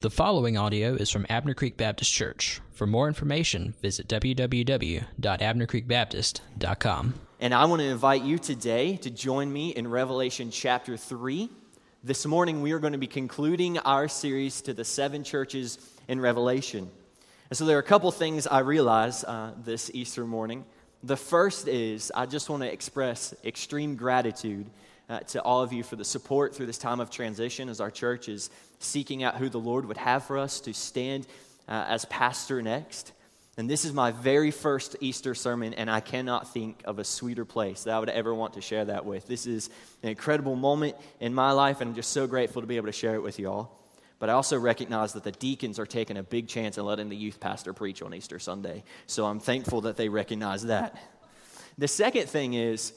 The following audio is from Abner Creek Baptist Church. For more information, visit www.abnercreekbaptist.com. And I want to invite you today to join me in Revelation chapter 3. This morning, we are going to be concluding our series to the seven churches in Revelation. And so, there are a couple things I realize uh, this Easter morning. The first is I just want to express extreme gratitude uh, to all of you for the support through this time of transition as our church is seeking out who the Lord would have for us to stand uh, as pastor next. And this is my very first Easter sermon, and I cannot think of a sweeter place that I would ever want to share that with. This is an incredible moment in my life, and I'm just so grateful to be able to share it with you all. But I also recognize that the deacons are taking a big chance in letting the youth pastor preach on Easter Sunday. So I'm thankful that they recognize that. The second thing is,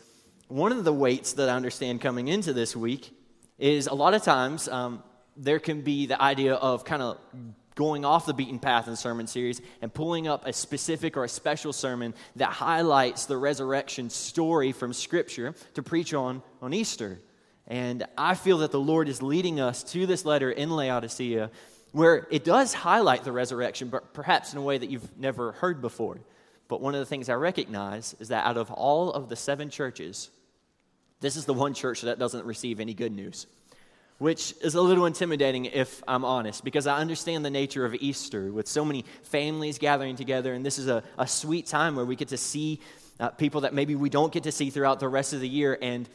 one of the weights that I understand coming into this week is a lot of times um, there can be the idea of kind of going off the beaten path in sermon series and pulling up a specific or a special sermon that highlights the resurrection story from Scripture to preach on on Easter. And I feel that the Lord is leading us to this letter in Laodicea where it does highlight the resurrection, but perhaps in a way that you've never heard before. But one of the things I recognize is that out of all of the seven churches, this is the one church that doesn't receive any good news which is a little intimidating if I'm honest, because I understand the nature of Easter with so many families gathering together, and this is a, a sweet time where we get to see uh, people that maybe we don't get to see throughout the rest of the year. And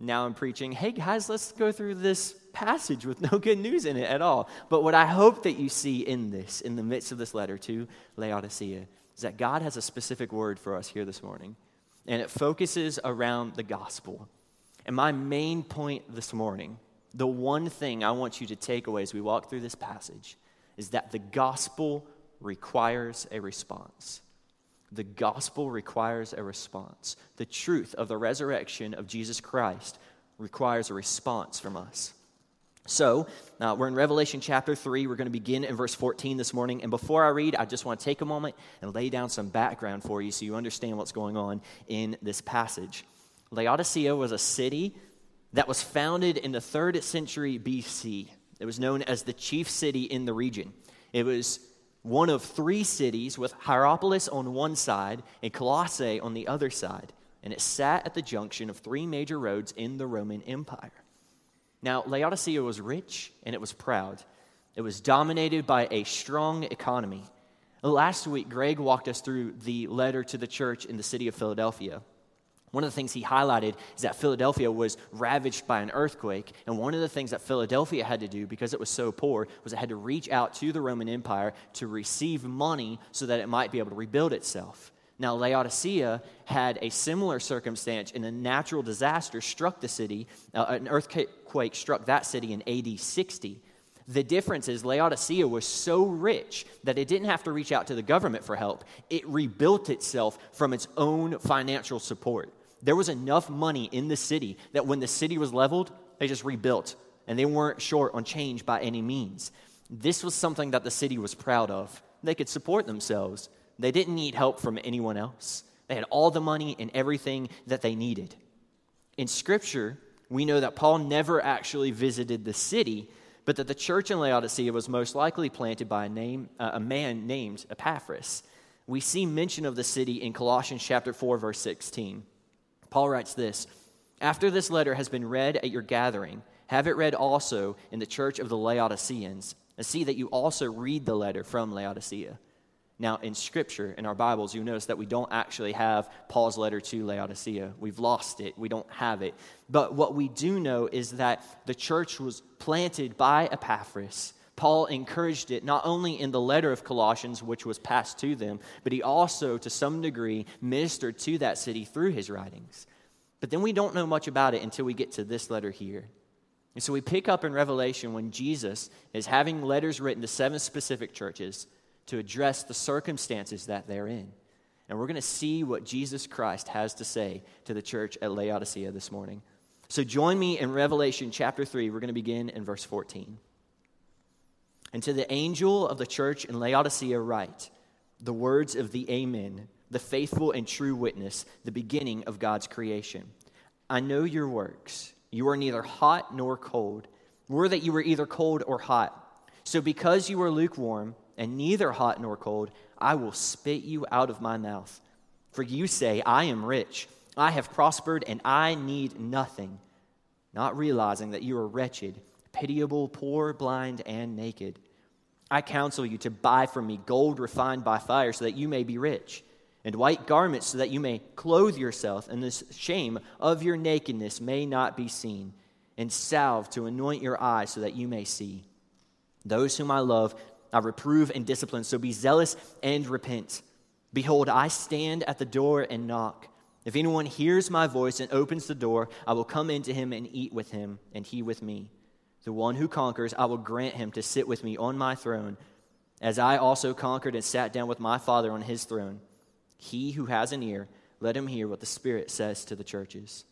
now I'm preaching, hey guys, let's go through this passage with no good news in it at all. But what I hope that you see in this, in the midst of this letter to Laodicea, is that God has a specific word for us here this morning, and it focuses around the gospel. And my main point this morning the one thing I want you to take away as we walk through this passage is that the gospel requires a response. The gospel requires a response. The truth of the resurrection of Jesus Christ requires a response from us. So, uh, we're in Revelation chapter 3. We're going to begin in verse 14 this morning. And before I read, I just want to take a moment and lay down some background for you so you understand what's going on in this passage. Laodicea was a city that was founded in the third century BC. It was known as the chief city in the region. It was one of three cities with Hierapolis on one side and Colossae on the other side, and it sat at the junction of three major roads in the Roman Empire. Now, Laodicea was rich and it was proud. It was dominated by a strong economy. Last week, Greg walked us through the letter to the church in the city of Philadelphia. One of the things he highlighted is that Philadelphia was ravaged by an earthquake. And one of the things that Philadelphia had to do, because it was so poor, was it had to reach out to the Roman Empire to receive money so that it might be able to rebuild itself. Now, Laodicea had a similar circumstance, and a natural disaster struck the city. Uh, an earthquake struck that city in AD 60. The difference is Laodicea was so rich that it didn't have to reach out to the government for help. It rebuilt itself from its own financial support there was enough money in the city that when the city was leveled, they just rebuilt. And they weren't short on change by any means. This was something that the city was proud of. They could support themselves, they didn't need help from anyone else. They had all the money and everything that they needed. In Scripture, we know that Paul never actually visited the city, but that the church in Laodicea was most likely planted by a, name, uh, a man named Epaphras. We see mention of the city in Colossians chapter 4, verse 16. Paul writes this After this letter has been read at your gathering, have it read also in the church of the Laodiceans, and see that you also read the letter from Laodicea. Now, in Scripture, in our Bibles, you'll notice that we don't actually have Paul's letter to Laodicea. We've lost it, we don't have it. But what we do know is that the church was planted by Epaphras. Paul encouraged it not only in the letter of Colossians, which was passed to them, but he also, to some degree, ministered to that city through his writings. But then we don't know much about it until we get to this letter here. And so we pick up in Revelation when Jesus is having letters written to seven specific churches to address the circumstances that they're in. And we're going to see what Jesus Christ has to say to the church at Laodicea this morning. So join me in Revelation chapter 3. We're going to begin in verse 14. And to the angel of the church in Laodicea, write the words of the Amen, the faithful and true witness, the beginning of God's creation. I know your works. You are neither hot nor cold. Were that you were either cold or hot. So because you are lukewarm and neither hot nor cold, I will spit you out of my mouth. For you say, I am rich, I have prospered, and I need nothing, not realizing that you are wretched, pitiable, poor, blind, and naked. I counsel you to buy from me gold refined by fire so that you may be rich, and white garments so that you may clothe yourself, and the shame of your nakedness may not be seen, and salve to anoint your eyes so that you may see. Those whom I love, I reprove and discipline, so be zealous and repent. Behold, I stand at the door and knock. If anyone hears my voice and opens the door, I will come into him and eat with him, and he with me. The one who conquers, I will grant him to sit with me on my throne, as I also conquered and sat down with my Father on his throne. He who has an ear, let him hear what the Spirit says to the churches.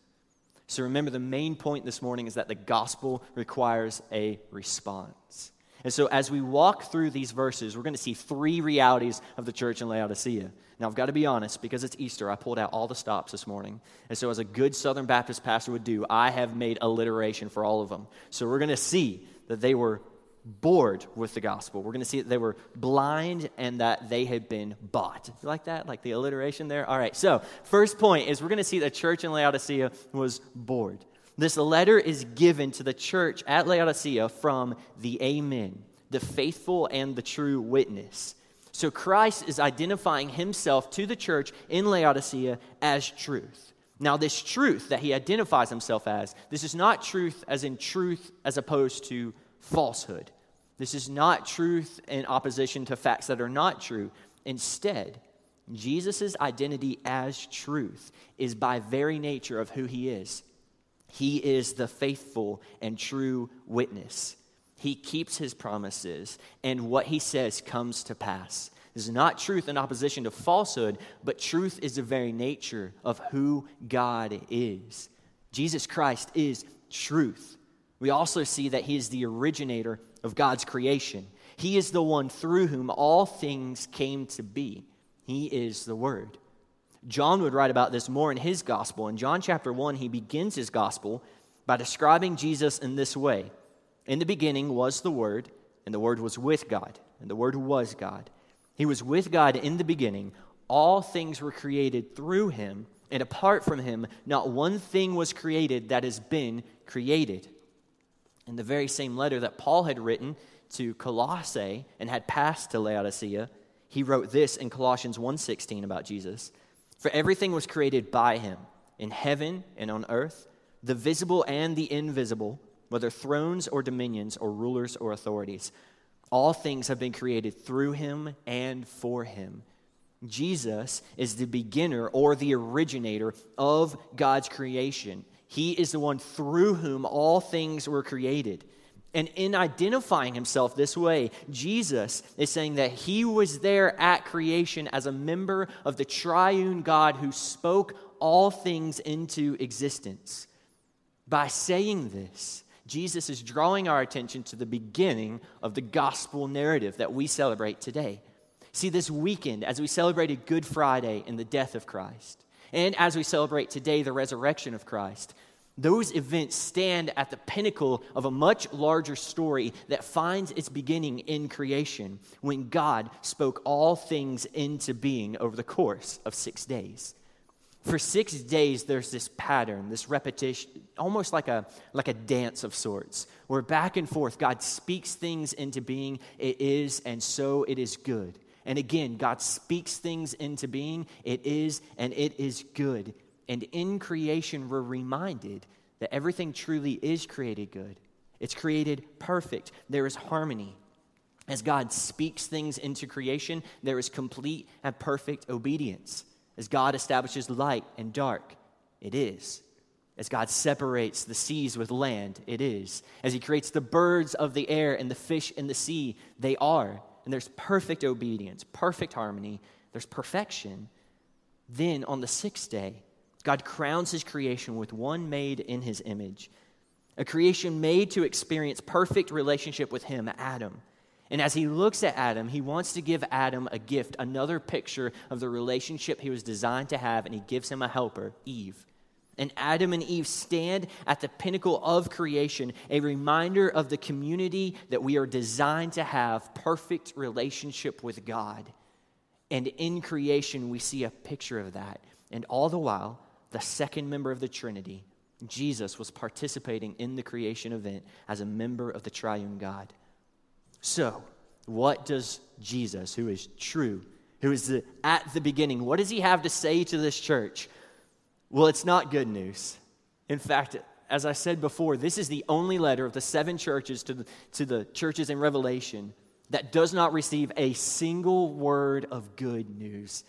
So remember, the main point this morning is that the gospel requires a response. And so, as we walk through these verses, we're going to see three realities of the church in Laodicea. Now, I've got to be honest, because it's Easter, I pulled out all the stops this morning. And so, as a good Southern Baptist pastor would do, I have made alliteration for all of them. So, we're going to see that they were bored with the gospel. We're going to see that they were blind and that they had been bought. You like that? Like the alliteration there? All right. So, first point is we're going to see the church in Laodicea was bored. This letter is given to the church at Laodicea from the Amen, the faithful and the true witness. So Christ is identifying himself to the church in Laodicea as truth. Now, this truth that he identifies himself as, this is not truth as in truth as opposed to falsehood. This is not truth in opposition to facts that are not true. Instead, Jesus' identity as truth is by very nature of who he is. He is the faithful and true witness. He keeps his promises, and what he says comes to pass. This is not truth in opposition to falsehood, but truth is the very nature of who God is. Jesus Christ is truth. We also see that he is the originator of God's creation. He is the one through whom all things came to be. He is the Word. John would write about this more in his gospel. In John chapter 1, he begins his gospel by describing Jesus in this way In the beginning was the Word, and the Word was with God, and the Word was God. He was with God in the beginning. All things were created through him, and apart from him, not one thing was created that has been created. In the very same letter that Paul had written to Colossae and had passed to Laodicea, he wrote this in Colossians 1:16 about Jesus. For everything was created by him, in heaven and on earth, the visible and the invisible, whether thrones or dominions or rulers or authorities. All things have been created through him and for him. Jesus is the beginner or the originator of God's creation. He is the one through whom all things were created. And in identifying himself this way, Jesus is saying that he was there at creation as a member of the triune God who spoke all things into existence. By saying this, Jesus is drawing our attention to the beginning of the gospel narrative that we celebrate today. See, this weekend, as we celebrated Good Friday and the death of Christ, and as we celebrate today the resurrection of Christ, those events stand at the pinnacle of a much larger story that finds its beginning in creation when God spoke all things into being over the course of six days. For six days, there's this pattern, this repetition, almost like a, like a dance of sorts, where back and forth, God speaks things into being. It is, and so it is good. And again, God speaks things into being. It is, and it is good. And in creation, we're reminded that everything truly is created good. It's created perfect. There is harmony. As God speaks things into creation, there is complete and perfect obedience. As God establishes light and dark, it is. As God separates the seas with land, it is. As He creates the birds of the air and the fish in the sea, they are. And there's perfect obedience, perfect harmony, there's perfection. Then on the sixth day, God crowns his creation with one made in his image, a creation made to experience perfect relationship with him, Adam. And as he looks at Adam, he wants to give Adam a gift, another picture of the relationship he was designed to have, and he gives him a helper, Eve. And Adam and Eve stand at the pinnacle of creation, a reminder of the community that we are designed to have perfect relationship with God. And in creation, we see a picture of that. And all the while, the second member of the Trinity, Jesus, was participating in the creation event as a member of the triune God. So, what does Jesus, who is true, who is the, at the beginning, what does he have to say to this church? Well, it's not good news. In fact, as I said before, this is the only letter of the seven churches to the, to the churches in Revelation that does not receive a single word of good news.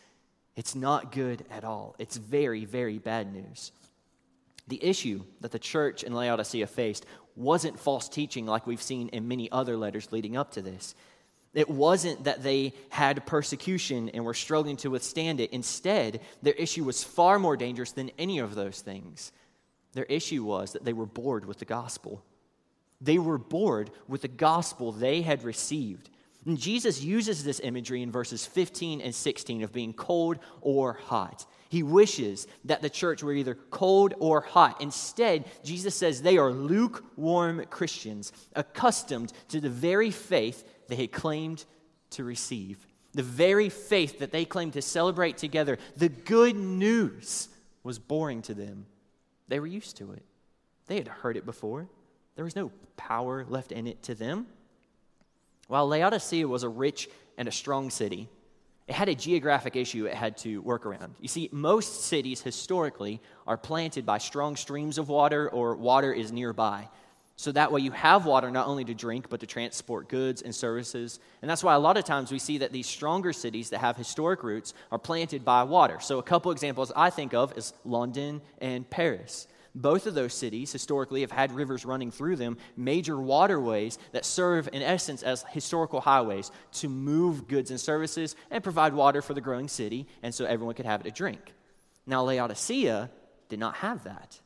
It's not good at all. It's very, very bad news. The issue that the church in Laodicea faced wasn't false teaching like we've seen in many other letters leading up to this. It wasn't that they had persecution and were struggling to withstand it. Instead, their issue was far more dangerous than any of those things. Their issue was that they were bored with the gospel. They were bored with the gospel they had received. And Jesus uses this imagery in verses 15 and 16 of being cold or hot. He wishes that the church were either cold or hot. Instead, Jesus says they are lukewarm Christians, accustomed to the very faith they had claimed to receive. The very faith that they claimed to celebrate together, the good news was boring to them. They were used to it, they had heard it before. There was no power left in it to them. While Laodicea was a rich and a strong city, it had a geographic issue it had to work around. You see, most cities historically are planted by strong streams of water or water is nearby. So that way you have water not only to drink, but to transport goods and services. And that's why a lot of times we see that these stronger cities that have historic roots are planted by water. So a couple examples I think of is London and Paris. Both of those cities historically have had rivers running through them, major waterways that serve, in essence, as historical highways to move goods and services and provide water for the growing city, and so everyone could have it to drink. Now, Laodicea did not have that.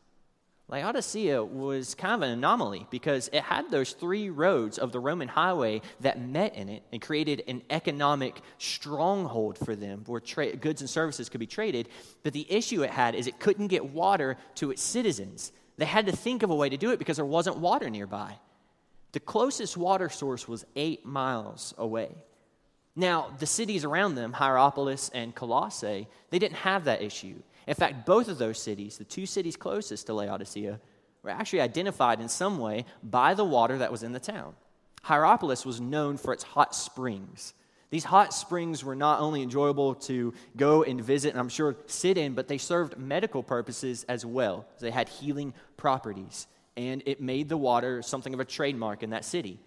Laodicea was kind of an anomaly because it had those three roads of the Roman highway that met in it and created an economic stronghold for them where tra- goods and services could be traded. But the issue it had is it couldn't get water to its citizens. They had to think of a way to do it because there wasn't water nearby. The closest water source was eight miles away. Now, the cities around them, Hierapolis and Colossae, they didn't have that issue. In fact, both of those cities, the two cities closest to Laodicea, were actually identified in some way by the water that was in the town. Hierapolis was known for its hot springs. These hot springs were not only enjoyable to go and visit and I'm sure sit in, but they served medical purposes as well. They had healing properties, and it made the water something of a trademark in that city.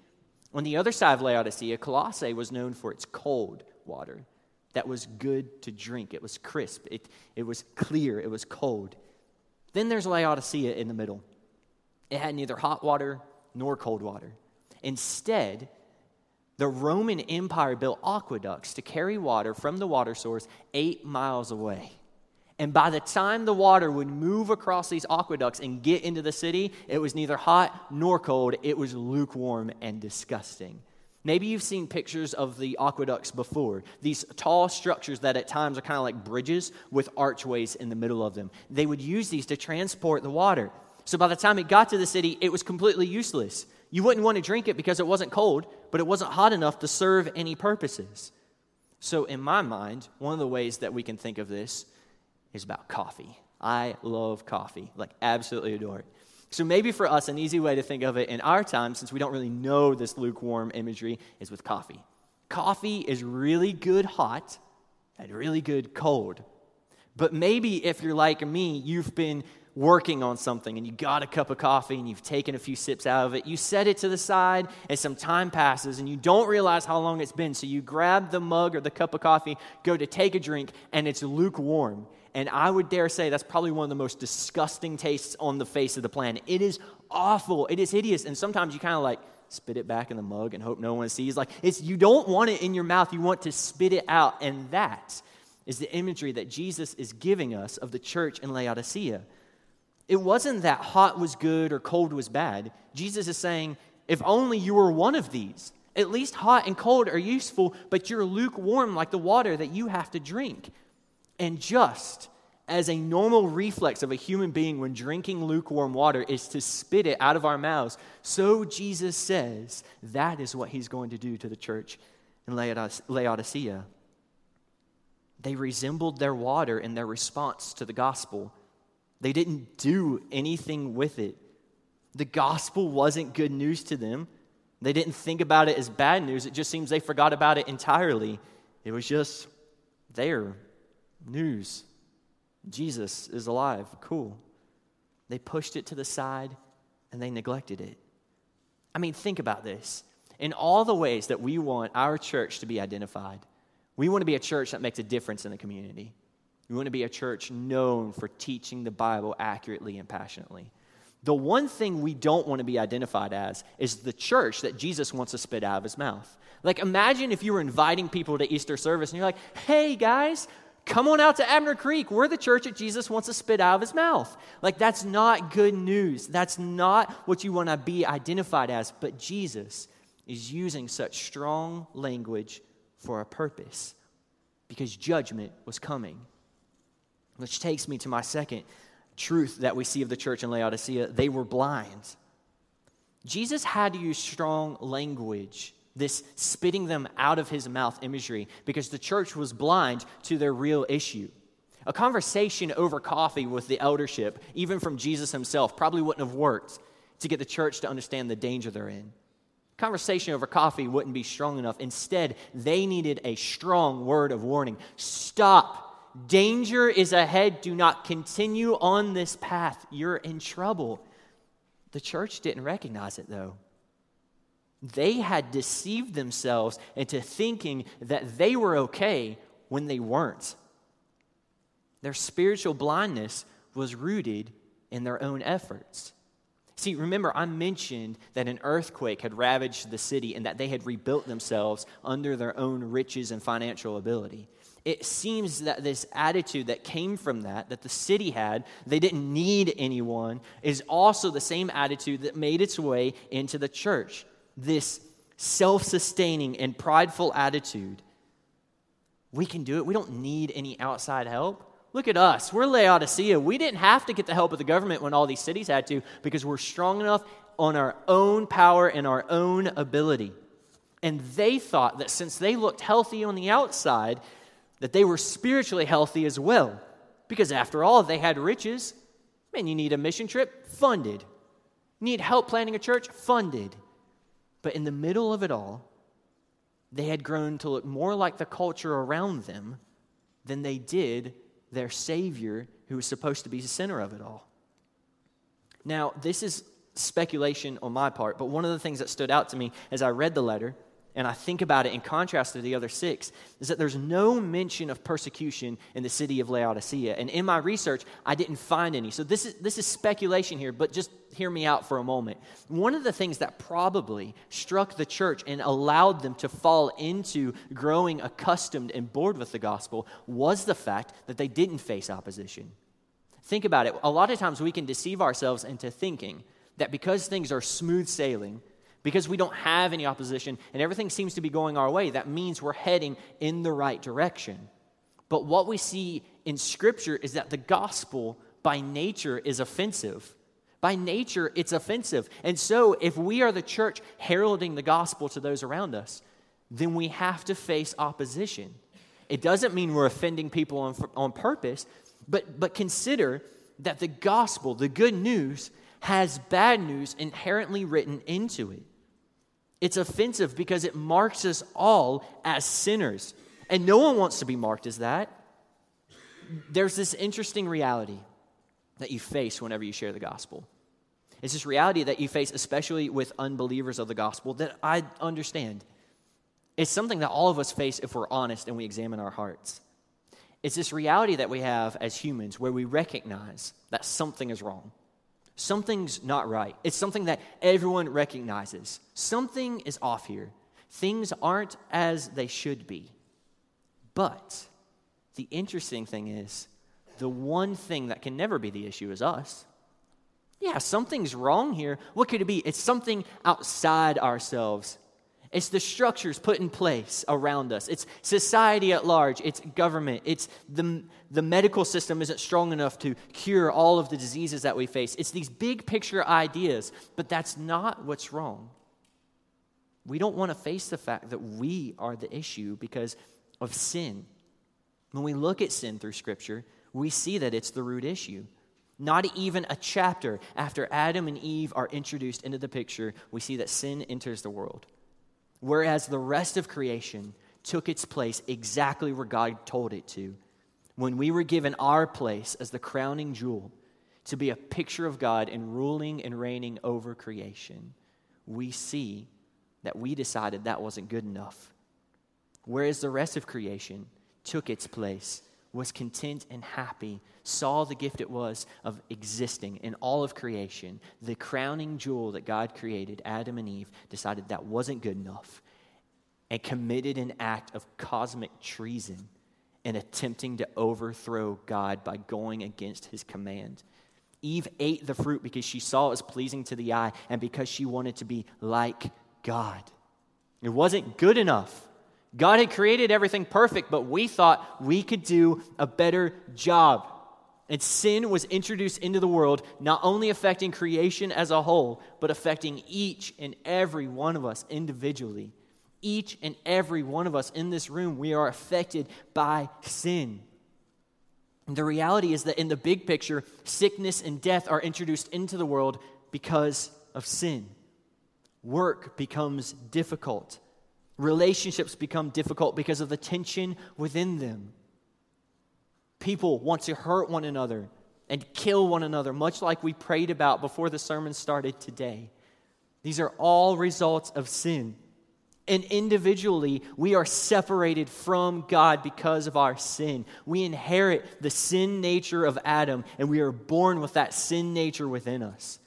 On the other side of Laodicea, Colossae was known for its cold water that was good to drink. It was crisp, it, it was clear, it was cold. Then there's Laodicea in the middle. It had neither hot water nor cold water. Instead, the Roman Empire built aqueducts to carry water from the water source eight miles away. And by the time the water would move across these aqueducts and get into the city, it was neither hot nor cold. It was lukewarm and disgusting. Maybe you've seen pictures of the aqueducts before. These tall structures that at times are kind of like bridges with archways in the middle of them. They would use these to transport the water. So by the time it got to the city, it was completely useless. You wouldn't want to drink it because it wasn't cold, but it wasn't hot enough to serve any purposes. So, in my mind, one of the ways that we can think of this is about coffee. I love coffee, like, absolutely adore it. So maybe for us, an easy way to think of it in our time, since we don't really know this lukewarm imagery, is with coffee. Coffee is really good hot and really good cold. But maybe if you're like me, you've been working on something and you got a cup of coffee and you've taken a few sips out of it. You set it to the side and some time passes and you don't realize how long it's been. So you grab the mug or the cup of coffee, go to take a drink, and it's lukewarm. And I would dare say that's probably one of the most disgusting tastes on the face of the planet. It is awful. It is hideous. And sometimes you kind of like spit it back in the mug and hope no one sees. Like it's you don't want it in your mouth. You want to spit it out. And that is the imagery that Jesus is giving us of the church in Laodicea. It wasn't that hot was good or cold was bad. Jesus is saying, if only you were one of these. At least hot and cold are useful, but you're lukewarm like the water that you have to drink. And just as a normal reflex of a human being when drinking lukewarm water is to spit it out of our mouths, so Jesus says that is what he's going to do to the church in Laodicea. They resembled their water in their response to the gospel. They didn't do anything with it. The gospel wasn't good news to them. They didn't think about it as bad news. It just seems they forgot about it entirely. It was just there news. Jesus is alive. Cool. They pushed it to the side and they neglected it. I mean, think about this. In all the ways that we want our church to be identified, we want to be a church that makes a difference in the community. We want to be a church known for teaching the Bible accurately and passionately. The one thing we don't want to be identified as is the church that Jesus wants to spit out of his mouth. Like, imagine if you were inviting people to Easter service and you're like, hey guys, come on out to Abner Creek. We're the church that Jesus wants to spit out of his mouth. Like, that's not good news. That's not what you want to be identified as. But Jesus is using such strong language for a purpose because judgment was coming. Which takes me to my second truth that we see of the church in Laodicea they were blind. Jesus had to use strong language, this spitting them out of his mouth imagery, because the church was blind to their real issue. A conversation over coffee with the eldership, even from Jesus himself, probably wouldn't have worked to get the church to understand the danger they're in. Conversation over coffee wouldn't be strong enough. Instead, they needed a strong word of warning. Stop Danger is ahead. Do not continue on this path. You're in trouble. The church didn't recognize it, though. They had deceived themselves into thinking that they were okay when they weren't. Their spiritual blindness was rooted in their own efforts. See, remember, I mentioned that an earthquake had ravaged the city and that they had rebuilt themselves under their own riches and financial ability it seems that this attitude that came from that, that the city had, they didn't need anyone, is also the same attitude that made its way into the church. This self sustaining and prideful attitude. We can do it. We don't need any outside help. Look at us. We're Laodicea. We didn't have to get the help of the government when all these cities had to because we're strong enough on our own power and our own ability. And they thought that since they looked healthy on the outside, that they were spiritually healthy as well. Because after all, they had riches. Man, you need a mission trip? Funded. need help planning a church? Funded. But in the middle of it all, they had grown to look more like the culture around them than they did their Savior, who was supposed to be the center of it all. Now, this is speculation on my part, but one of the things that stood out to me as I read the letter and I think about it in contrast to the other six, is that there's no mention of persecution in the city of Laodicea. And in my research, I didn't find any. So this is, this is speculation here, but just hear me out for a moment. One of the things that probably struck the church and allowed them to fall into growing accustomed and bored with the gospel was the fact that they didn't face opposition. Think about it. A lot of times we can deceive ourselves into thinking that because things are smooth sailing, because we don't have any opposition and everything seems to be going our way, that means we're heading in the right direction. But what we see in Scripture is that the gospel by nature is offensive. By nature, it's offensive. And so, if we are the church heralding the gospel to those around us, then we have to face opposition. It doesn't mean we're offending people on, on purpose, but, but consider that the gospel, the good news, has bad news inherently written into it. It's offensive because it marks us all as sinners. And no one wants to be marked as that. There's this interesting reality that you face whenever you share the gospel. It's this reality that you face, especially with unbelievers of the gospel, that I understand. It's something that all of us face if we're honest and we examine our hearts. It's this reality that we have as humans where we recognize that something is wrong something's not right. It's something that everyone recognizes. Something is off here. Things aren't as they should be. But the interesting thing is, the one thing that can never be the issue is us. Yeah, something's wrong here. What could it be? It's something outside ourselves. It's the structures put in place around us. It's society at large. It's government. It's the, the medical system isn't strong enough to cure all of the diseases that we face. It's these big picture ideas, but that's not what's wrong. We don't want to face the fact that we are the issue because of sin. When we look at sin through Scripture, we see that it's the root issue. Not even a chapter after Adam and Eve are introduced into the picture, we see that sin enters the world. Whereas the rest of creation took its place exactly where God told it to. When we were given our place as the crowning jewel to be a picture of God and ruling and reigning over creation, we see that we decided that wasn't good enough. Whereas the rest of creation took its place was content and happy, saw the gift it was of existing in all of creation, the crowning jewel that God created, Adam and Eve, decided that wasn't good enough and committed an act of cosmic treason in attempting to overthrow God by going against his command. Eve ate the fruit because she saw it was pleasing to the eye and because she wanted to be like God. It wasn't good enough. God had created everything perfect, but we thought we could do a better job. And sin was introduced into the world, not only affecting creation as a whole, but affecting each and every one of us individually. Each and every one of us in this room, we are affected by sin. And the reality is that in the big picture, sickness and death are introduced into the world because of sin. Work becomes difficult. Relationships become difficult because of the tension within them. People want to hurt one another and kill one another, much like we prayed about before the sermon started today. These are all results of sin. And individually, we are separated from God because of our sin. We inherit the sin nature of Adam, and we are born with that sin nature within us.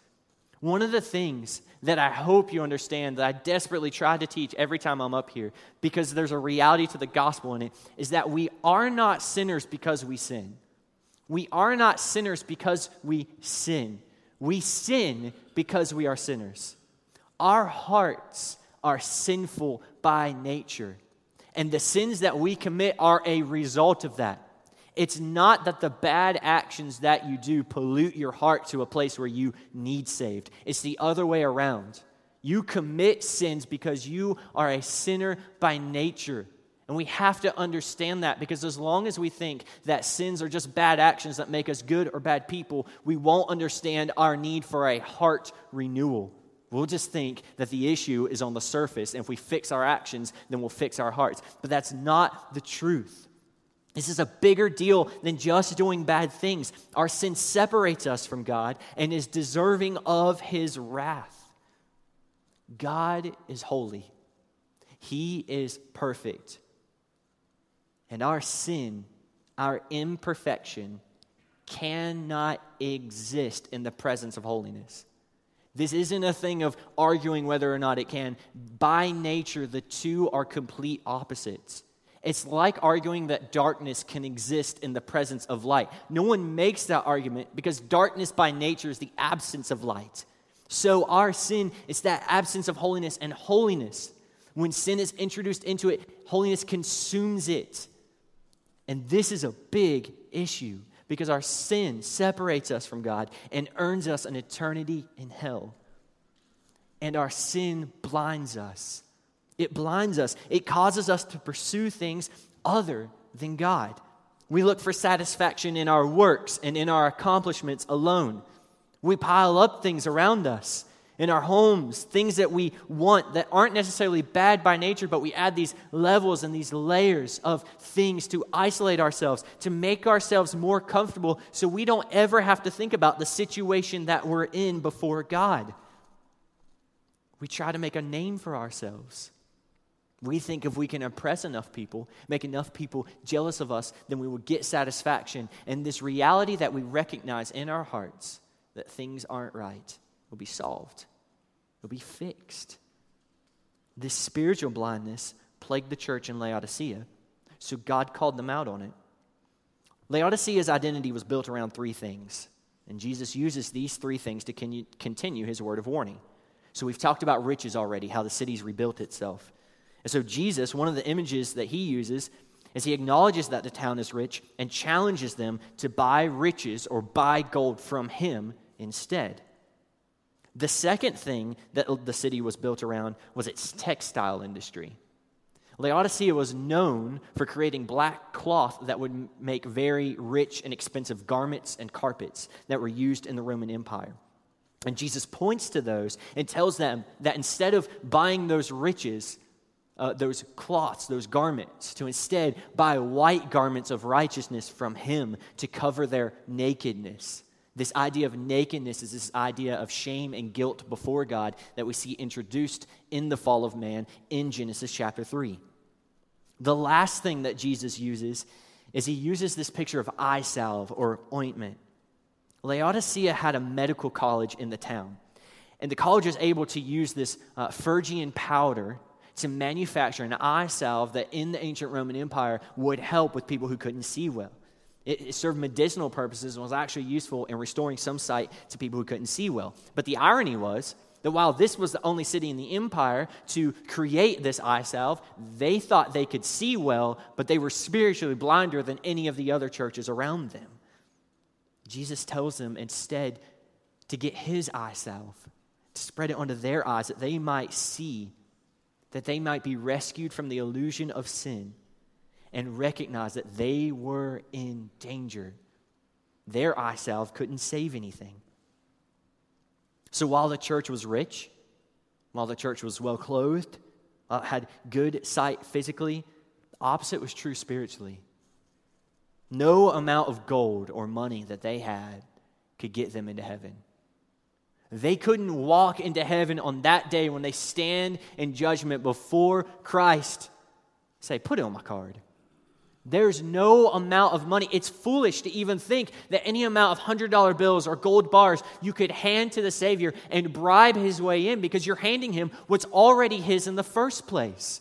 One of the things that I hope you understand that I desperately try to teach every time I'm up here, because there's a reality to the gospel in it, is that we are not sinners because we sin. We are not sinners because we sin. We sin because we are sinners. Our hearts are sinful by nature, and the sins that we commit are a result of that. It's not that the bad actions that you do pollute your heart to a place where you need saved. It's the other way around. You commit sins because you are a sinner by nature. And we have to understand that because as long as we think that sins are just bad actions that make us good or bad people, we won't understand our need for a heart renewal. We'll just think that the issue is on the surface, and if we fix our actions, then we'll fix our hearts. But that's not the truth. This is a bigger deal than just doing bad things. Our sin separates us from God and is deserving of his wrath. God is holy, he is perfect. And our sin, our imperfection, cannot exist in the presence of holiness. This isn't a thing of arguing whether or not it can. By nature, the two are complete opposites. It's like arguing that darkness can exist in the presence of light. No one makes that argument because darkness by nature is the absence of light. So our sin is that absence of holiness, and holiness, when sin is introduced into it, holiness consumes it. And this is a big issue because our sin separates us from God and earns us an eternity in hell. And our sin blinds us it blinds us, it causes us to pursue things other than God. We look for satisfaction in our works and in our accomplishments alone. We pile up things around us in our homes, things that we want that aren't necessarily bad by nature, but we add these levels and these layers of things to isolate ourselves, to make ourselves more comfortable so we don't ever have to think about the situation that we're in before God. We try to make a name for ourselves. We think if we can impress enough people, make enough people jealous of us, then we will get satisfaction. And this reality that we recognize in our hearts that things aren't right will be solved, will be fixed. This spiritual blindness plagued the church in Laodicea, so God called them out on it. Laodicea's identity was built around three things, and Jesus uses these three things to continue his word of warning. So we've talked about riches already, how the city's rebuilt itself. And so Jesus, one of the images that he uses is he acknowledges that the town is rich and challenges them to buy riches or buy gold from him instead. The second thing that the city was built around was its textile industry. Laodicea was known for creating black cloth that would make very rich and expensive garments and carpets that were used in the Roman Empire. And Jesus points to those and tells them that instead of buying those riches, uh, those cloths, those garments, to instead buy white garments of righteousness from Him to cover their nakedness. This idea of nakedness is this idea of shame and guilt before God that we see introduced in the fall of man in Genesis chapter 3. The last thing that Jesus uses is he uses this picture of eye salve or ointment. Laodicea had a medical college in the town, and the college was able to use this uh, Phrygian powder to manufacture an eye salve that in the ancient Roman Empire would help with people who couldn't see well. It, served medicinal purposes and was actually useful in restoring some sight to people who couldn't see well. But the irony was that while this was the only city in the empire to create this eye salve, they thought they could see well, but they were spiritually blinder than any of the other churches around them. Jesus tells them instead to get his eye salve, to spread it onto their eyes that they might see, that they might be rescued from the illusion of sin and recognize that they were in danger. Their eye salve couldn't save anything. So while the church was rich, while the church was well clothed, uh, had good sight physically, the opposite was true spiritually. No amount of gold or money that they had could get them into heaven. They couldn't walk into heaven on that day when they stand in judgment before Christ. Say, put it on my card. There's no amount of money. It's foolish to even think that any amount of $100 bills or gold bars you could hand to the Savior and bribe his way in because you're handing him what's already his in the first place.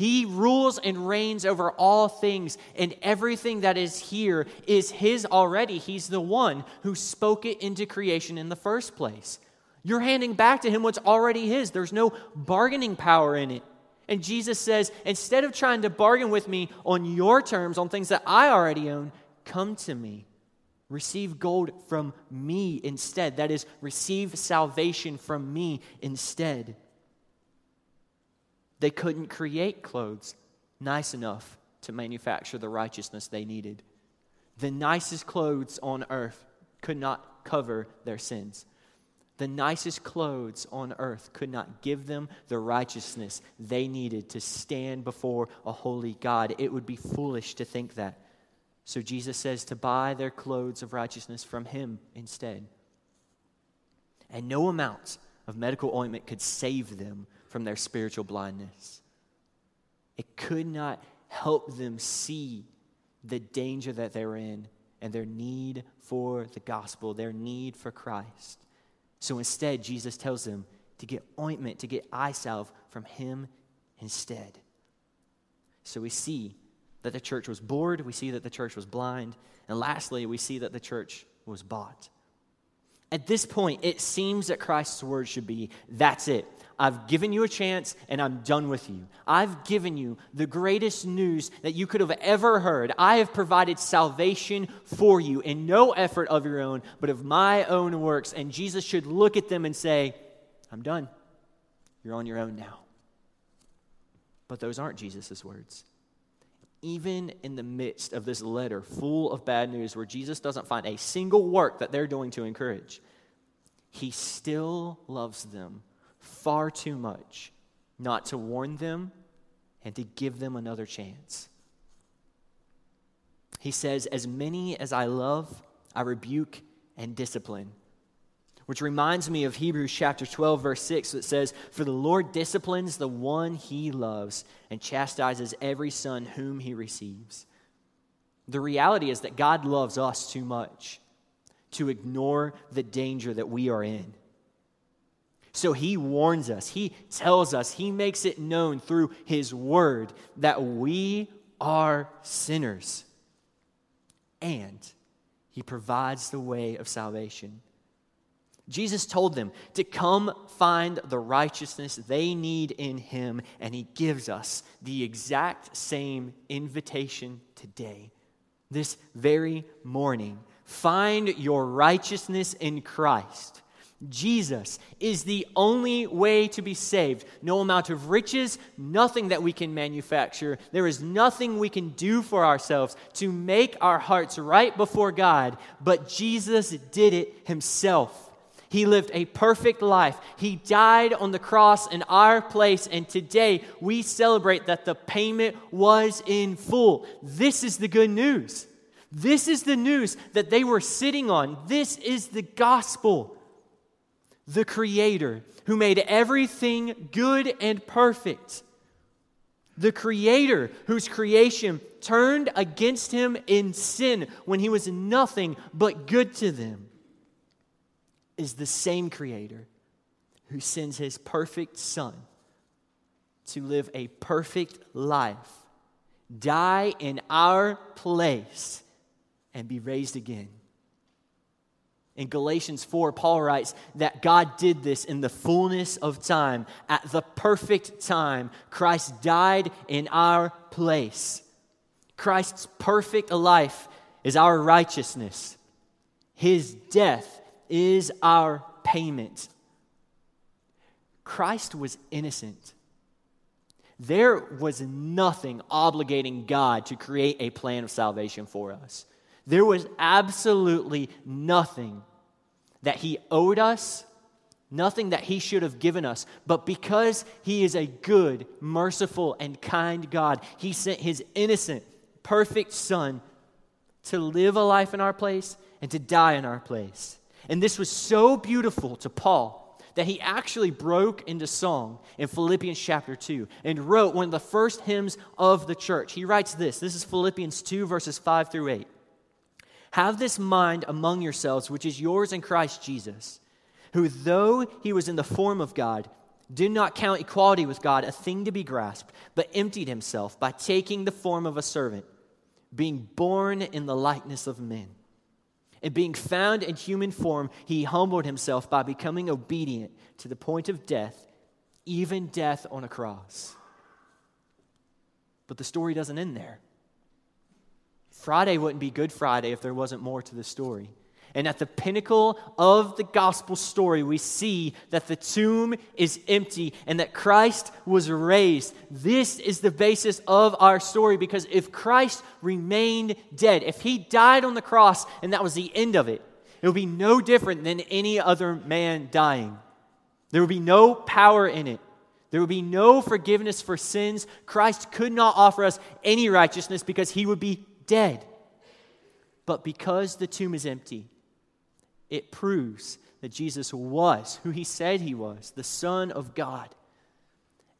He rules and reigns over all things, and everything that is here is his already. He's the one who spoke it into creation in the first place. You're handing back to him what's already his. There's no bargaining power in it. And Jesus says, instead of trying to bargain with me on your terms, on things that I already own, come to me. Receive gold from me instead. That is, receive salvation from me instead. They couldn't create clothes nice enough to manufacture the righteousness they needed. The nicest clothes on earth could not cover their sins. The nicest clothes on earth could not give them the righteousness they needed to stand before a holy God. It would be foolish to think that. So Jesus says to buy their clothes of righteousness from Him instead. And no amount of medical ointment could save them from their spiritual blindness. It could not help them see the danger that they're in and their need for the gospel, their need for Christ. So instead, Jesus tells them to get ointment, to get eye salve from him instead. So we see that the church was bored, we see that the church was blind, and lastly, we see that the church was bought. At this point, it seems that Christ's word should be that's it. I've given you a chance and I'm done with you. I've given you the greatest news that you could have ever heard. I have provided salvation for you in no effort of your own, but of my own works. And Jesus should look at them and say, I'm done. You're on your own now. But those aren't Jesus' words. Even in the midst of this letter full of bad news, where Jesus doesn't find a single work that they're doing to encourage, he still loves them far too much not to warn them and to give them another chance. He says, As many as I love, I rebuke and discipline. Which reminds me of Hebrews chapter 12, verse 6, that says, For the Lord disciplines the one he loves and chastises every son whom he receives. The reality is that God loves us too much to ignore the danger that we are in. So he warns us, he tells us, he makes it known through his word that we are sinners. And he provides the way of salvation. Jesus told them to come find the righteousness they need in Him, and He gives us the exact same invitation today, this very morning. Find your righteousness in Christ. Jesus is the only way to be saved. No amount of riches, nothing that we can manufacture. There is nothing we can do for ourselves to make our hearts right before God, but Jesus did it Himself. He lived a perfect life. He died on the cross in our place, and today we celebrate that the payment was in full. This is the good news. This is the news that they were sitting on. This is the gospel. The Creator who made everything good and perfect. The Creator whose creation turned against him in sin when he was nothing but good to them is the same Creator who sends His perfect Son to live a perfect life, die in our place, and be raised again. In Galatians 4, Paul writes that God did this in the fullness of time. At the perfect time, Christ died in our place. Christ's perfect life is our righteousness. His death is our payment. Christ was innocent. There was nothing obligating God to create a plan of salvation for us. There was absolutely nothing that He owed us, nothing that He should have given us. But because He is a good, merciful, and kind God, He sent His innocent, perfect Son to live a life in our place and to die in our place. And this was so beautiful to Paul that he actually broke into song in Philippians chapter 2 and wrote one of the first hymns of the church. He writes this this is Philippians 2, verses 5 through 8. Have this mind among yourselves, which is yours in Christ Jesus, who, though he was in the form of God, did not count equality with God a thing to be grasped, but emptied himself by taking the form of a servant, being born in the likeness of men and being found in human form, he humbled himself by becoming obedient to the point of death, even death on a cross. But the story doesn't end there. Friday wouldn't be Good Friday if there wasn't more to the story. And at the pinnacle of the gospel story, we see that the tomb is empty and that Christ was raised. This is the basis of our story because if Christ remained dead, if he died on the cross and that was the end of it, it would be no different than any other man dying. There would be no power in it. There would be no forgiveness for sins. Christ could not offer us any righteousness because he would be dead. But because the tomb is empty, it proves that Jesus was who he said he was, the Son of God,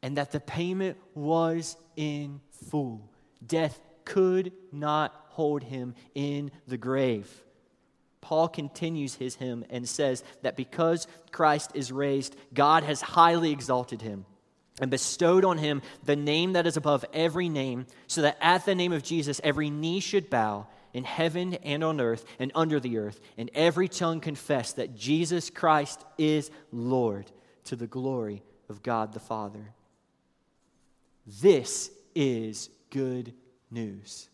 and that the payment was in full. Death could not hold him in the grave. Paul continues his hymn and says that because Christ is raised, God has highly exalted him and bestowed on him the name that is above every name, so that at the name of Jesus every knee should bow in heaven and on earth and under the earth, and every tongue confess that Jesus Christ is Lord to the glory of God the Father. This is good news.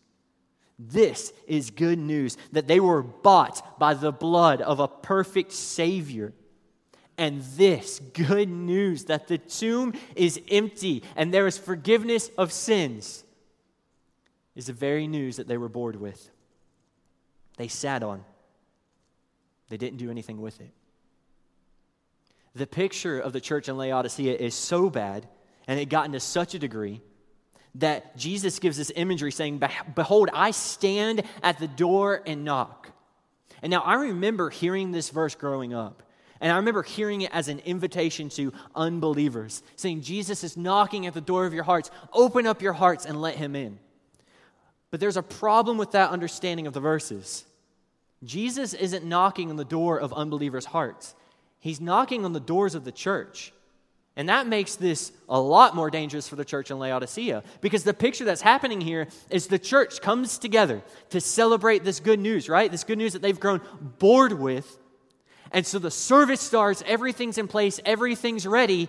This is good news that they were bought by the blood of a perfect Savior. And this good news that the tomb is empty and there is forgiveness of sins is the very news that they were bored with they sat on. They didn't do anything with it. The picture of the church in Laodicea is so bad, and it got into such a degree that Jesus gives this imagery saying, Behold, I stand at the door and knock. And now I remember hearing this verse growing up. And I remember hearing it as an invitation to unbelievers, saying, Jesus is knocking at the door of your hearts. Open up your hearts and let him in. But there's a problem with that understanding of the verses. Jesus isn't knocking on the door of unbelievers' hearts, he's knocking on the doors of the church. And that makes this a lot more dangerous for the church in Laodicea because the picture that's happening here is the church comes together to celebrate this good news, right? This good news that they've grown bored with. And so the service starts, everything's in place, everything's ready,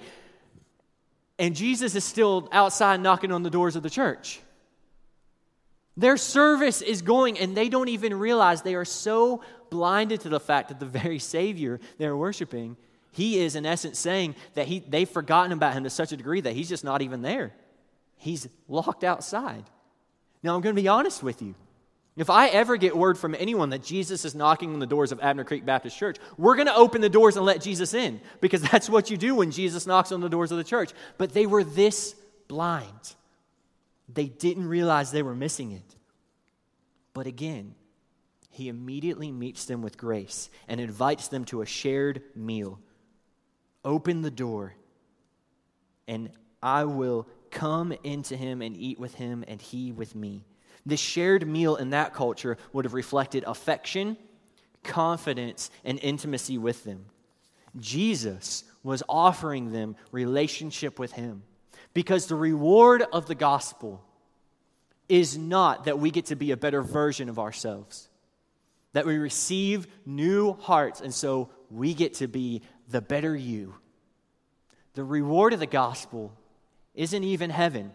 and Jesus is still outside knocking on the doors of the church. Their service is going, and they don't even realize they are so blinded to the fact that the very Savior they're worshiping, he is in essence saying that he, they've forgotten about him to such a degree that he's just not even there. He's locked outside. Now, I'm going to be honest with you. If I ever get word from anyone that Jesus is knocking on the doors of Abner Creek Baptist Church, we're going to open the doors and let Jesus in because that's what you do when Jesus knocks on the doors of the church. But they were this blind. They didn't realize they were missing it. But again, he immediately meets them with grace and invites them to a shared meal. Open the door, and I will come into him and eat with him, and he with me. This shared meal in that culture would have reflected affection, confidence, and intimacy with them. Jesus was offering them relationship with him because the reward of the gospel is not that we get to be a better version of ourselves, that we receive new hearts, and so we get to be the better you. The reward of the gospel isn't even heaven,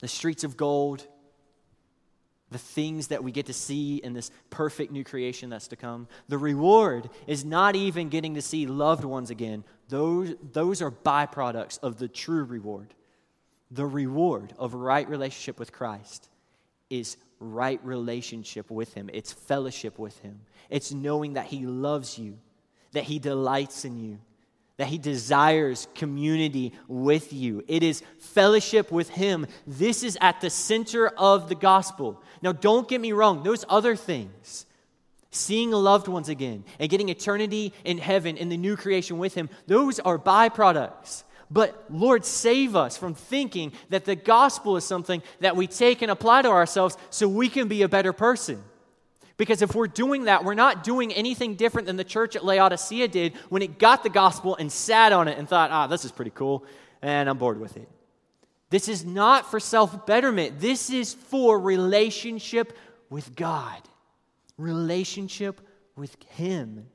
the streets of gold, the things that we get to see in this perfect new creation that's to come. The reward is not even getting to see loved ones again. Those, those are byproducts of the true reward. The reward of right relationship with Christ is right relationship with Him, it's fellowship with Him, it's knowing that He loves you, that He delights in you that he desires community with you. It is fellowship with him. This is at the center of the gospel. Now, don't get me wrong, those other things, seeing loved ones again and getting eternity in heaven in the new creation with him, those are byproducts. But Lord, save us from thinking that the gospel is something that we take and apply to ourselves so we can be a better person. Because if we're doing that, we're not doing anything different than the church at Laodicea did when it got the gospel and sat on it and thought, ah, this is pretty cool, and I'm bored with it. This is not for self betterment, this is for relationship with God, relationship with Him.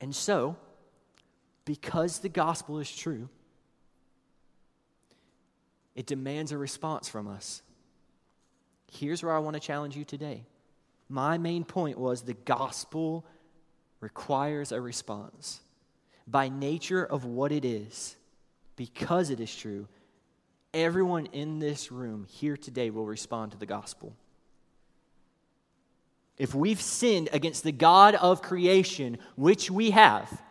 And so, because the gospel is true, it demands a response from us. Here's where I want to challenge you today. My main point was the gospel requires a response. By nature of what it is, because it is true, everyone in this room here today will respond to the gospel. If we've sinned against the God of creation, which we have,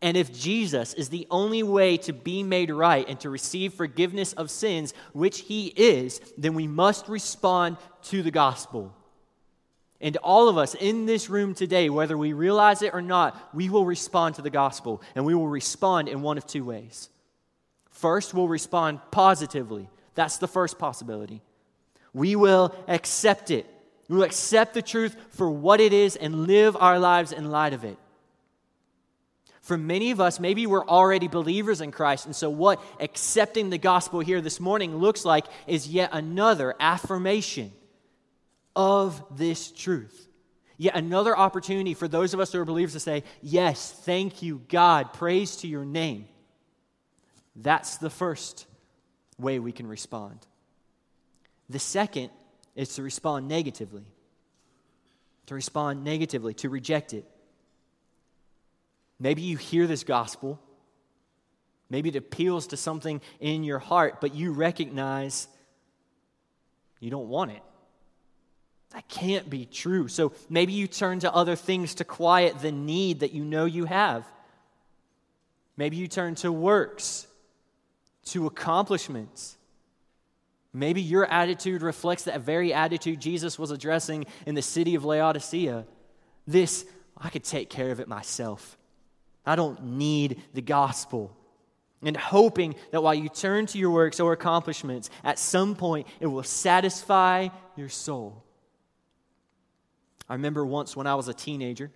and if Jesus is the only way to be made right and to receive forgiveness of sins, which he is, then we must respond to the gospel. And all of us in this room today, whether we realize it or not, we will respond to the gospel. And we will respond in one of two ways. First, we'll respond positively. That's the first possibility. We will accept it. We will accept the truth for what it is and live our lives in light of it. For many of us, maybe we're already believers in Christ. And so, what accepting the gospel here this morning looks like is yet another affirmation of this truth. Yet another opportunity for those of us who are believers to say, Yes, thank you, God, praise to your name. That's the first way we can respond. The second is to respond negatively. To respond negatively, to reject it. Maybe you hear this gospel, maybe it appeals to something in your heart, but you recognize you don't want it. That can't be true. So maybe you turn to other things to quiet the need that you know you have. Maybe you turn to works, to accomplishments. Maybe your attitude reflects that very attitude Jesus was addressing in the city of Laodicea. This, I could take care of it myself. I don't need the gospel. And hoping that while you turn to your works or accomplishments, at some point it will satisfy your soul. I remember once when I was a teenager,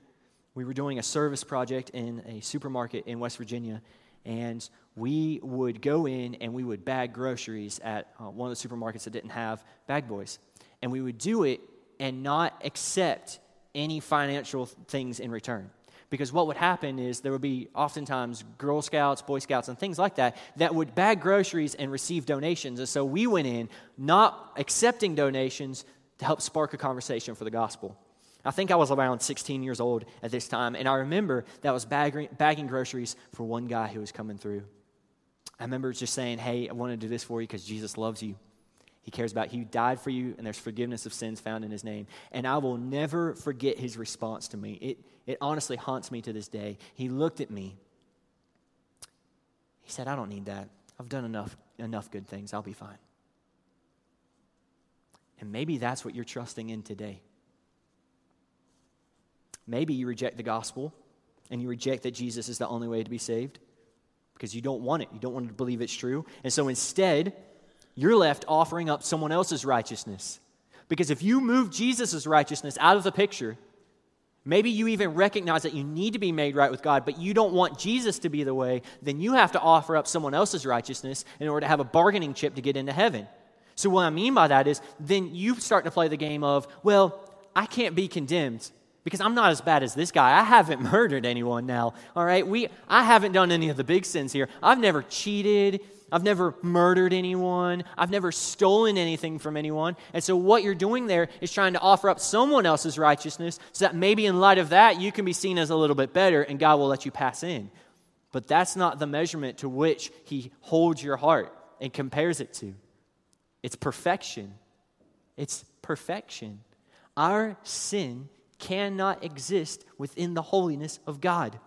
we were doing a service project in a supermarket in West Virginia, and we would go in and we would bag groceries at uh, one of the supermarkets that didn't have bag boys. And we would do it and not accept any financial things in return. Because what would happen is there would be oftentimes Girl Scouts, Boy Scouts, and things like that that would bag groceries and receive donations. And so we went in not accepting donations to help spark a conversation for the gospel. I think I was around 16 years old at this time, and I remember that I was bagging, bagging groceries for one guy who was coming through. I remember just saying, Hey, I want to do this for you because Jesus loves you. He cares about you. He died for you, and there's forgiveness of sins found in his name. And I will never forget his response to me. It, it honestly haunts me to this day. He looked at me. He said, I don't need that. I've done enough, enough good things. I'll be fine. And maybe that's what you're trusting in today. Maybe you reject the gospel and you reject that Jesus is the only way to be saved because you don't want it. You don't want to believe it's true. And so instead, you're left offering up someone else's righteousness. Because if you move Jesus' righteousness out of the picture, maybe you even recognize that you need to be made right with God, but you don't want Jesus to be the way, then you have to offer up someone else's righteousness in order to have a bargaining chip to get into heaven. So, what I mean by that is, then you start to play the game of, well, I can't be condemned because I'm not as bad as this guy. I haven't murdered anyone now. All right? We I haven't done any of the big sins here. I've never cheated. I've never murdered anyone. I've never stolen anything from anyone. And so, what you're doing there is trying to offer up someone else's righteousness so that maybe in light of that, you can be seen as a little bit better and God will let you pass in. But that's not the measurement to which He holds your heart and compares it to. It's perfection. It's perfection. Our sin cannot exist within the holiness of God.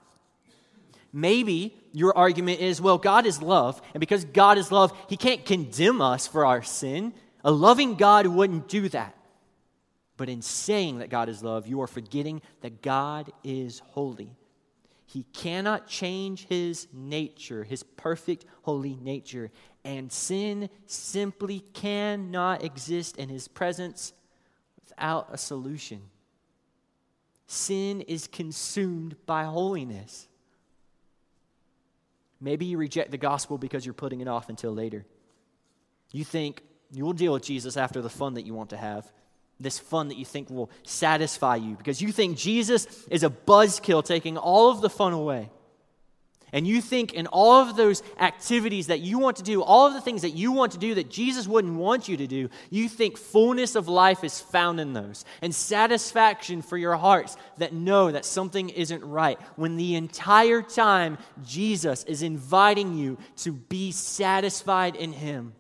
Maybe your argument is, well, God is love, and because God is love, He can't condemn us for our sin. A loving God wouldn't do that. But in saying that God is love, you are forgetting that God is holy. He cannot change His nature, His perfect, holy nature. And sin simply cannot exist in His presence without a solution. Sin is consumed by holiness. Maybe you reject the gospel because you're putting it off until later. You think you'll deal with Jesus after the fun that you want to have, this fun that you think will satisfy you, because you think Jesus is a buzzkill taking all of the fun away and you think in all of those activities that you want to do, all of the things that you want to do that Jesus wouldn't want you to do, you think fullness of life is found in those and satisfaction for your hearts that know that something isn't right. When the entire time Jesus is inviting you to be satisfied in Him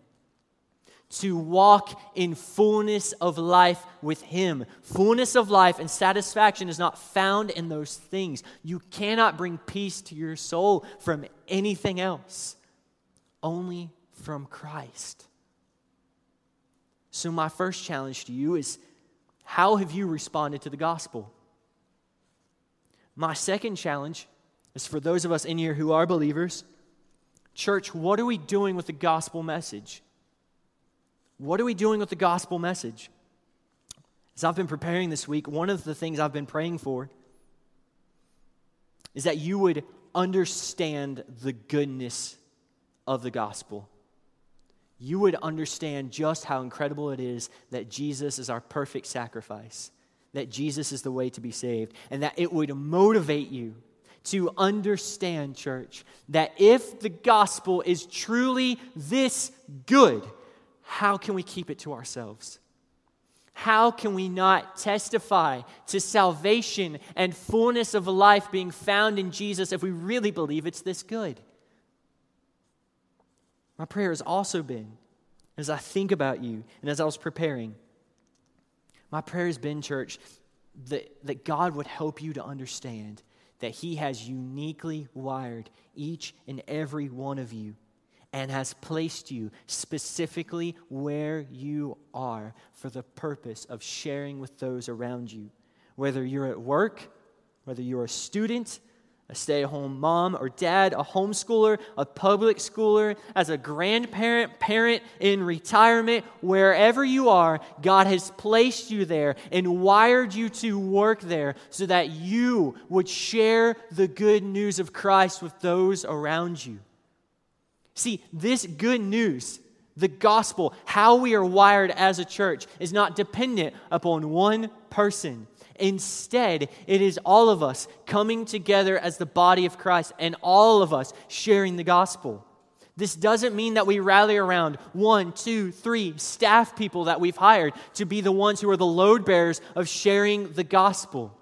to walk in fullness of life with Him. Fullness of life and satisfaction is not found in those things. You cannot bring peace to your soul from anything else, only from Christ. So, my first challenge to you is how have you responded to the gospel? My second challenge is for those of us in here who are believers. Church, what are we doing with the gospel message? What are we doing with the gospel message? As I've been preparing this week, one of the things I've been praying for is that you would understand the goodness of the gospel. You would understand just how incredible it is that Jesus is our perfect sacrifice, that Jesus is the way to be saved, and that it would motivate you to understand, church, that if the gospel is truly this good, how can we keep it to ourselves? How can we not testify to salvation and fullness of life being found in Jesus if we really believe it's this good? My prayer has also been, as I think about you and as I was preparing, my prayer has been, church, that, that God would help you to understand that He has uniquely wired each and every one of you and has placed you specifically where you are for the purpose of sharing with those around you. Whether you're at work, whether you're a student, a stay at home mom or dad, a homeschooler, a public schooler, as a grandparent, parent in retirement, wherever you are, God has placed you there and wired you to work there so that you would share the good news of Christ with those around you. See, this good news, the gospel, how we are wired as a church, is not dependent upon one person. Instead, it is all of us coming together as the body of Christ and all of us sharing the gospel. This doesn't mean that we rally around one, two, three staff people that we've hired to be the ones who are the load bearers of sharing the gospel.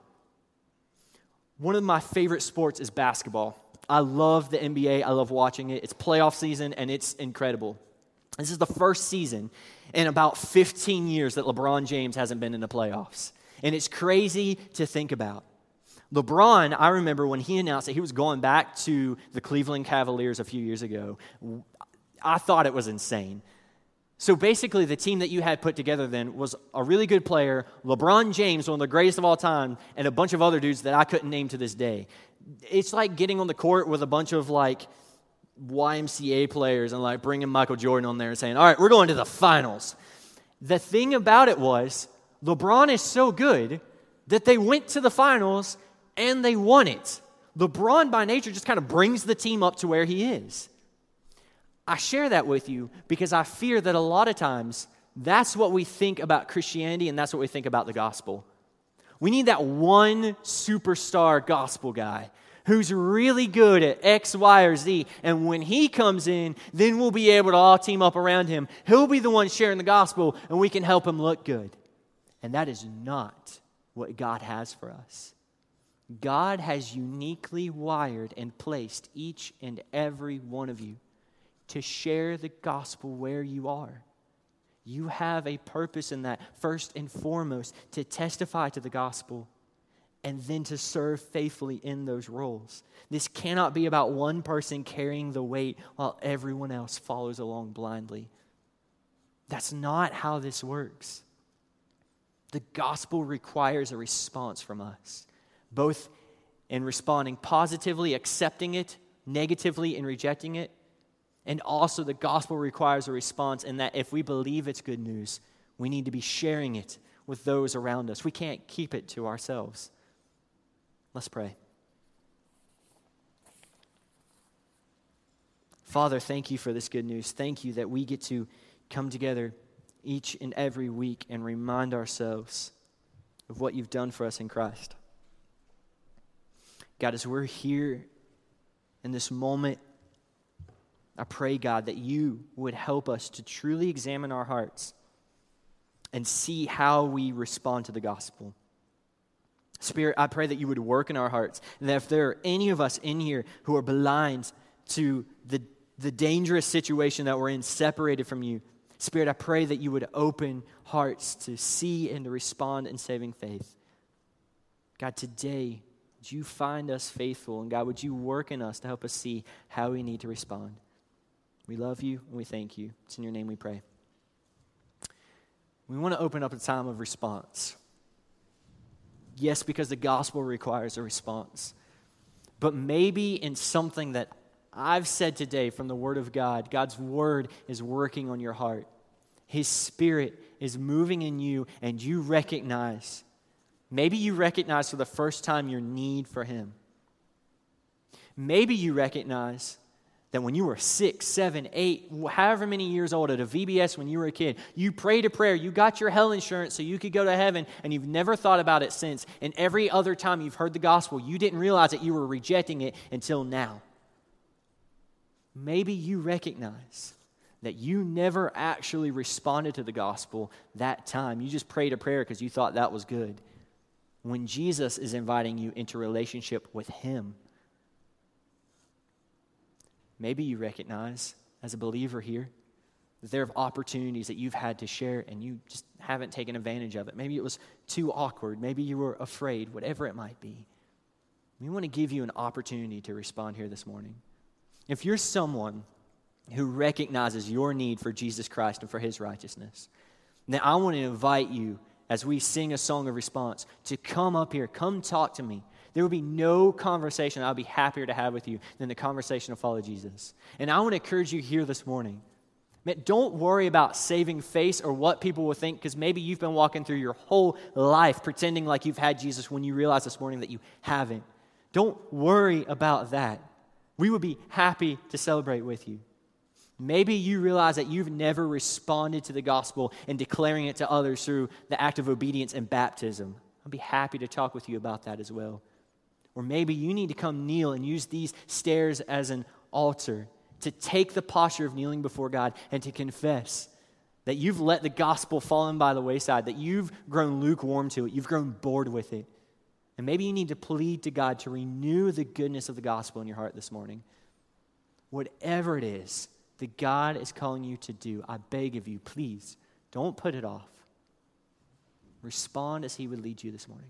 One of my favorite sports is basketball. I love the NBA. I love watching it. It's playoff season and it's incredible. This is the first season in about 15 years that LeBron James hasn't been in the playoffs. And it's crazy to think about. LeBron, I remember when he announced that he was going back to the Cleveland Cavaliers a few years ago, I thought it was insane. So basically, the team that you had put together then was a really good player, LeBron James, one of the greatest of all time, and a bunch of other dudes that I couldn't name to this day. It's like getting on the court with a bunch of like YMCA players and like bringing Michael Jordan on there and saying, all right, we're going to the finals. The thing about it was, LeBron is so good that they went to the finals and they won it. LeBron, by nature, just kind of brings the team up to where he is. I share that with you because I fear that a lot of times that's what we think about Christianity and that's what we think about the gospel. We need that one superstar gospel guy who's really good at X, Y, or Z. And when he comes in, then we'll be able to all team up around him. He'll be the one sharing the gospel, and we can help him look good. And that is not what God has for us. God has uniquely wired and placed each and every one of you to share the gospel where you are. You have a purpose in that, first and foremost, to testify to the gospel and then to serve faithfully in those roles. This cannot be about one person carrying the weight while everyone else follows along blindly. That's not how this works. The gospel requires a response from us, both in responding positively, accepting it, negatively, in rejecting it. And also, the gospel requires a response in that if we believe it's good news, we need to be sharing it with those around us. We can't keep it to ourselves. Let's pray. Father, thank you for this good news. Thank you that we get to come together each and every week and remind ourselves of what you've done for us in Christ. God, as we're here in this moment, I pray, God, that you would help us to truly examine our hearts and see how we respond to the gospel. Spirit, I pray that you would work in our hearts, and that if there are any of us in here who are blind to the, the dangerous situation that we're in, separated from you, Spirit, I pray that you would open hearts to see and to respond in saving faith. God, today, would you find us faithful? And God, would you work in us to help us see how we need to respond? We love you and we thank you. It's in your name we pray. We want to open up a time of response. Yes, because the gospel requires a response. But maybe in something that I've said today from the Word of God, God's Word is working on your heart. His Spirit is moving in you, and you recognize, maybe you recognize for the first time your need for Him. Maybe you recognize that when you were six, seven, eight, however many years old at a VBS when you were a kid, you prayed a prayer, you got your hell insurance so you could go to heaven, and you've never thought about it since. And every other time you've heard the gospel, you didn't realize that you were rejecting it until now. Maybe you recognize that you never actually responded to the gospel that time. You just prayed a prayer because you thought that was good. When Jesus is inviting you into relationship with Him, Maybe you recognize as a believer here that there are opportunities that you've had to share and you just haven't taken advantage of it. Maybe it was too awkward. Maybe you were afraid, whatever it might be. We want to give you an opportunity to respond here this morning. If you're someone who recognizes your need for Jesus Christ and for his righteousness, then I want to invite you as we sing a song of response to come up here, come talk to me. There will be no conversation I'll be happier to have with you than the conversation of follow Jesus. And I want to encourage you here this morning. Man, don't worry about saving face or what people will think because maybe you've been walking through your whole life pretending like you've had Jesus when you realize this morning that you haven't. Don't worry about that. We would be happy to celebrate with you. Maybe you realize that you've never responded to the gospel and declaring it to others through the act of obedience and baptism. I'd be happy to talk with you about that as well. Or maybe you need to come kneel and use these stairs as an altar to take the posture of kneeling before God and to confess that you've let the gospel fall in by the wayside, that you've grown lukewarm to it, you've grown bored with it. And maybe you need to plead to God to renew the goodness of the gospel in your heart this morning. Whatever it is that God is calling you to do, I beg of you, please don't put it off. Respond as He would lead you this morning.